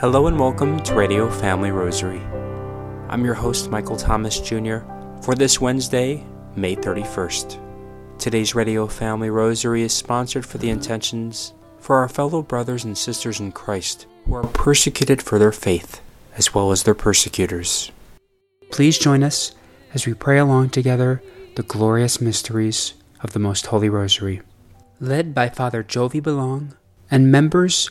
Hello and welcome to Radio Family Rosary. I'm your host, Michael Thomas Jr., for this Wednesday, May 31st. Today's Radio Family Rosary is sponsored for the intentions for our fellow brothers and sisters in Christ who are persecuted for their faith, as well as their persecutors. Please join us as we pray along together the glorious mysteries of the Most Holy Rosary. Led by Father Jovi Belong and members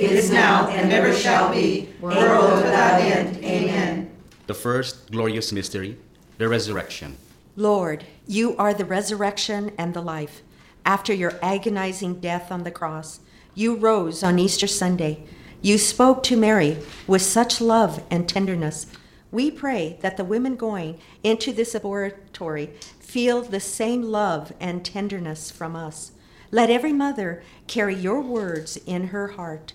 is now, and ever shall be, world without end. Amen. The first glorious mystery, the resurrection. Lord, you are the resurrection and the life. After your agonizing death on the cross, you rose on Easter Sunday. You spoke to Mary with such love and tenderness. We pray that the women going into this laboratory feel the same love and tenderness from us. Let every mother carry your words in her heart.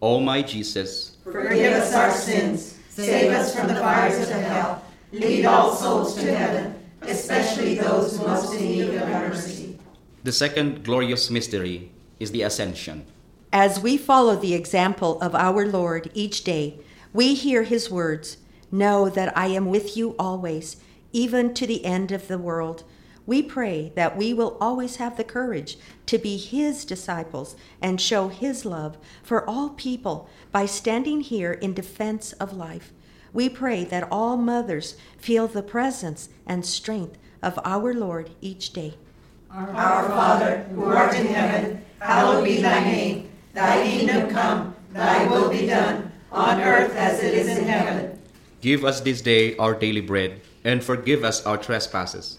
O my Jesus, Forgive us our sins, save us from the fires of hell, lead all souls to heaven, especially those most in need of mercy. the second glorious mystery is the Ascension. As we follow the example of our Lord each day, we hear his words Know that I am with you always, even to the end of the world. We pray that we will always have the courage to be his disciples and show his love for all people by standing here in defense of life. We pray that all mothers feel the presence and strength of our Lord each day. Our Father, who art in heaven, hallowed be thy name. Thy kingdom come, thy will be done, on earth as it is in heaven. Give us this day our daily bread, and forgive us our trespasses,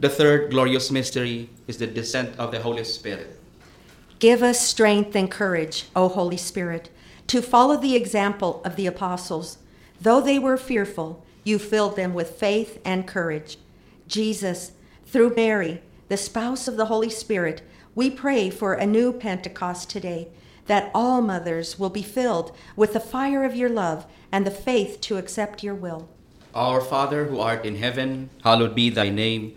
The third glorious mystery is the descent of the Holy Spirit. Give us strength and courage, O Holy Spirit, to follow the example of the apostles. Though they were fearful, you filled them with faith and courage. Jesus, through Mary, the spouse of the Holy Spirit, we pray for a new Pentecost today, that all mothers will be filled with the fire of your love and the faith to accept your will. Our Father who art in heaven, hallowed be thy name.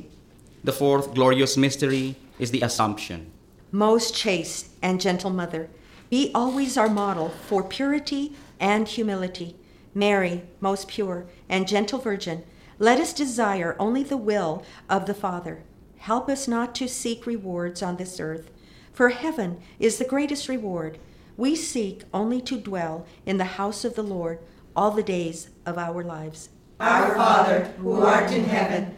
The fourth glorious mystery is the Assumption. Most chaste and gentle mother, be always our model for purity and humility. Mary, most pure and gentle virgin, let us desire only the will of the Father. Help us not to seek rewards on this earth, for heaven is the greatest reward. We seek only to dwell in the house of the Lord all the days of our lives. Our Father, who art in heaven,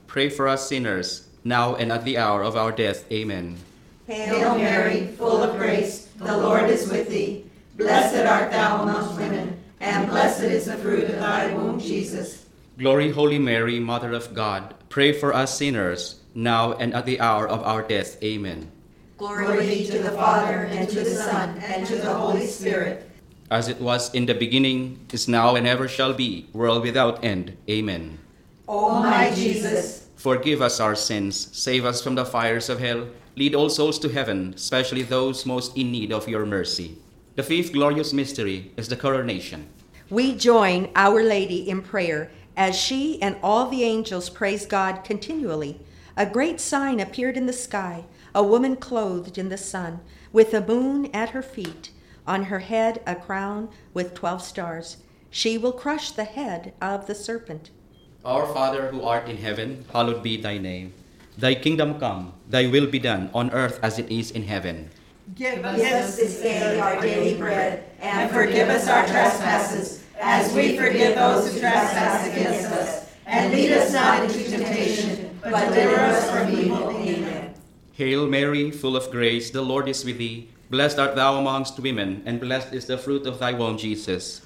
pray for us sinners, now and at the hour of our death. Amen. Hail Mary, full of grace, the Lord is with thee. Blessed art thou among women, and blessed is the fruit of thy womb, Jesus. Glory, Holy Mary, Mother of God, pray for us sinners, now and at the hour of our death. Amen. Glory be to the Father, and to the Son, and to the Holy Spirit. As it was in the beginning, is now, and ever shall be, world without end. Amen. O my Jesus, Forgive us our sins, save us from the fires of hell, lead all souls to heaven, especially those most in need of your mercy. The fifth glorious mystery is the coronation. We join Our Lady in prayer as she and all the angels praise God continually. A great sign appeared in the sky a woman clothed in the sun, with the moon at her feet, on her head a crown with twelve stars. She will crush the head of the serpent. Our Father who art in heaven, hallowed be thy name. Thy kingdom come, thy will be done on earth as it is in heaven. give us this day our daily bread, and forgive us our trespasses, as we forgive those who trespass against us. And lead us not into temptation, but deliver us from evil. Amen. Hail Mary, full of grace, the Lord is with thee. Blessed art thou amongst women, and blessed is the fruit of thy womb, Jesus.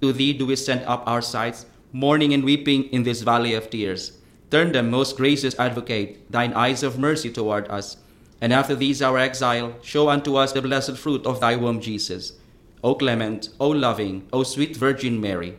To thee do we send up our sighs, mourning and weeping in this valley of tears. Turn them, most gracious advocate, thine eyes of mercy toward us. And after these our exile, show unto us the blessed fruit of thy womb, Jesus. O clement, O loving, O sweet Virgin Mary,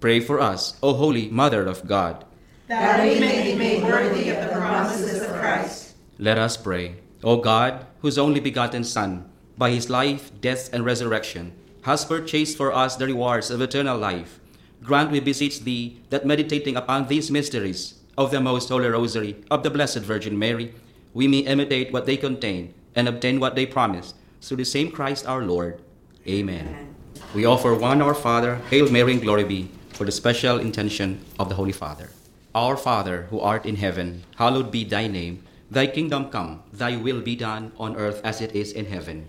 pray for us, O holy Mother of God. That we may be made worthy of the promises of Christ. Let us pray. O God, whose only begotten Son, by his life, death, and resurrection, has purchased for us the rewards of eternal life, grant, we beseech thee, that meditating upon these mysteries of the Most Holy Rosary of the Blessed Virgin Mary, we may imitate what they contain and obtain what they promise. Through the same Christ our Lord. Amen. We offer one Our Father, Hail Mary, and Glory be, for the special intention of the Holy Father. Our Father, who art in heaven, hallowed be thy name. Thy kingdom come, thy will be done on earth as it is in heaven.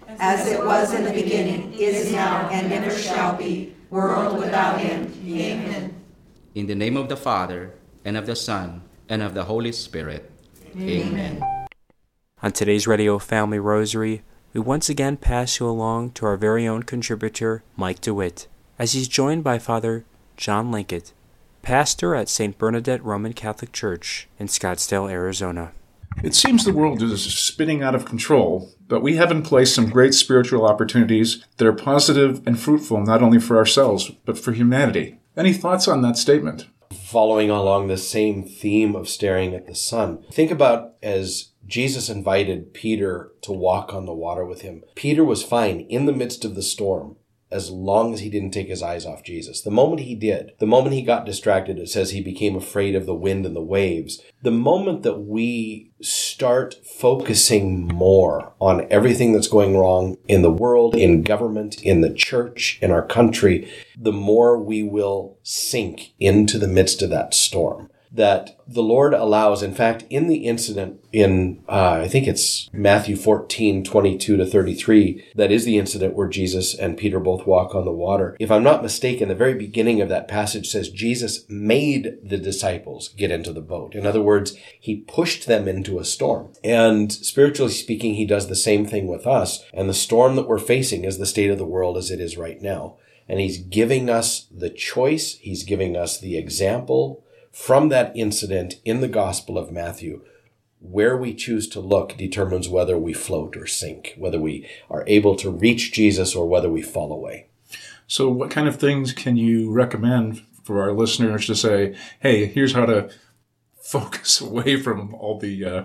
As it was in the beginning, is now, and ever shall be, world without end. Amen. In the name of the Father, and of the Son, and of the Holy Spirit. Amen. On today's Radio Family Rosary, we once again pass you along to our very own contributor, Mike DeWitt, as he's joined by Father John Lankeit, pastor at St. Bernadette Roman Catholic Church in Scottsdale, Arizona. It seems the world is spinning out of control, but we have in place some great spiritual opportunities that are positive and fruitful not only for ourselves, but for humanity. Any thoughts on that statement? Following along the same theme of staring at the sun, think about as Jesus invited Peter to walk on the water with him. Peter was fine in the midst of the storm as long as he didn't take his eyes off Jesus. The moment he did, the moment he got distracted, it says he became afraid of the wind and the waves. The moment that we start focusing more on everything that's going wrong in the world, in government, in the church, in our country, the more we will sink into the midst of that storm that the Lord allows. In fact, in the incident in, uh, I think it's Matthew 14, 22 to 33, that is the incident where Jesus and Peter both walk on the water. If I'm not mistaken, the very beginning of that passage says Jesus made the disciples get into the boat. In other words, he pushed them into a storm. And spiritually speaking, he does the same thing with us. And the storm that we're facing is the state of the world as it is right now. And he's giving us the choice. He's giving us the example from that incident in the Gospel of Matthew, where we choose to look determines whether we float or sink, whether we are able to reach Jesus or whether we fall away. So, what kind of things can you recommend for our listeners to say, hey, here's how to focus away from all the, uh,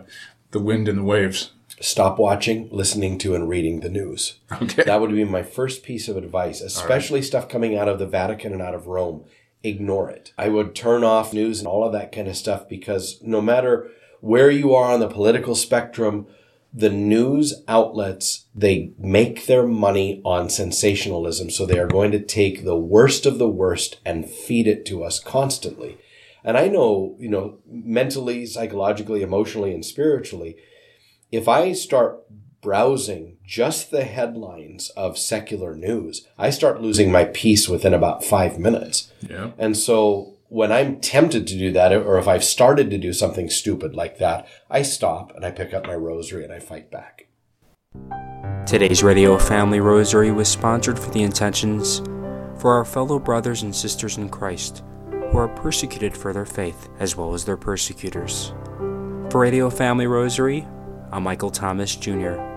the wind and the waves? Stop watching, listening to, and reading the news. Okay. That would be my first piece of advice, especially stuff coming out of the Vatican and out of Rome ignore it. I would turn off news and all of that kind of stuff because no matter where you are on the political spectrum, the news outlets, they make their money on sensationalism. So they are going to take the worst of the worst and feed it to us constantly. And I know, you know, mentally, psychologically, emotionally, and spiritually, if I start browsing just the headlines of secular news, I start losing my peace within about five minutes. Yeah. And so when I'm tempted to do that, or if I've started to do something stupid like that, I stop and I pick up my rosary and I fight back. Today's Radio Family Rosary was sponsored for the intentions for our fellow brothers and sisters in Christ who are persecuted for their faith as well as their persecutors. For Radio Family Rosary, I'm Michael Thomas Jr.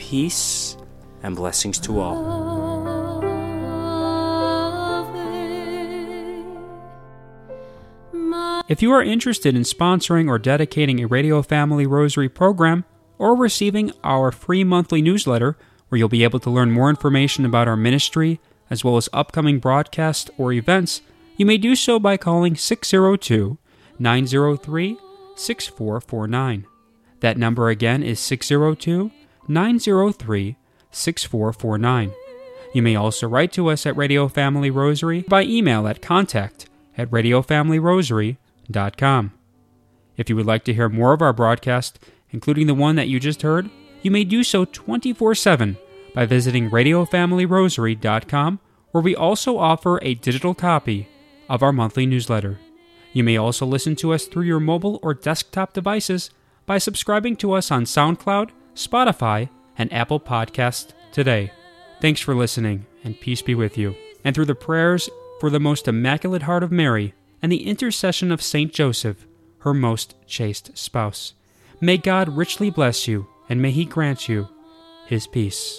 Peace and blessings to all. If you are interested in sponsoring or dedicating a Radio Family Rosary program or receiving our free monthly newsletter, where you'll be able to learn more information about our ministry as well as upcoming broadcasts or events, you may do so by calling 602 903 6449. That number again is 602 903 6449. You may also write to us at Radio Family Rosary by email at contact at radiofamilyrosary.com. If you would like to hear more of our broadcast, including the one that you just heard, you may do so 24 7 by visiting radiofamilyrosary.com, where we also offer a digital copy of our monthly newsletter. You may also listen to us through your mobile or desktop devices by subscribing to us on SoundCloud, Spotify, and Apple Podcasts today. Thanks for listening, and peace be with you. And through the prayers for the most immaculate heart of Mary and the intercession of Saint Joseph, her most chaste spouse. May God richly bless you, and may He grant you His peace.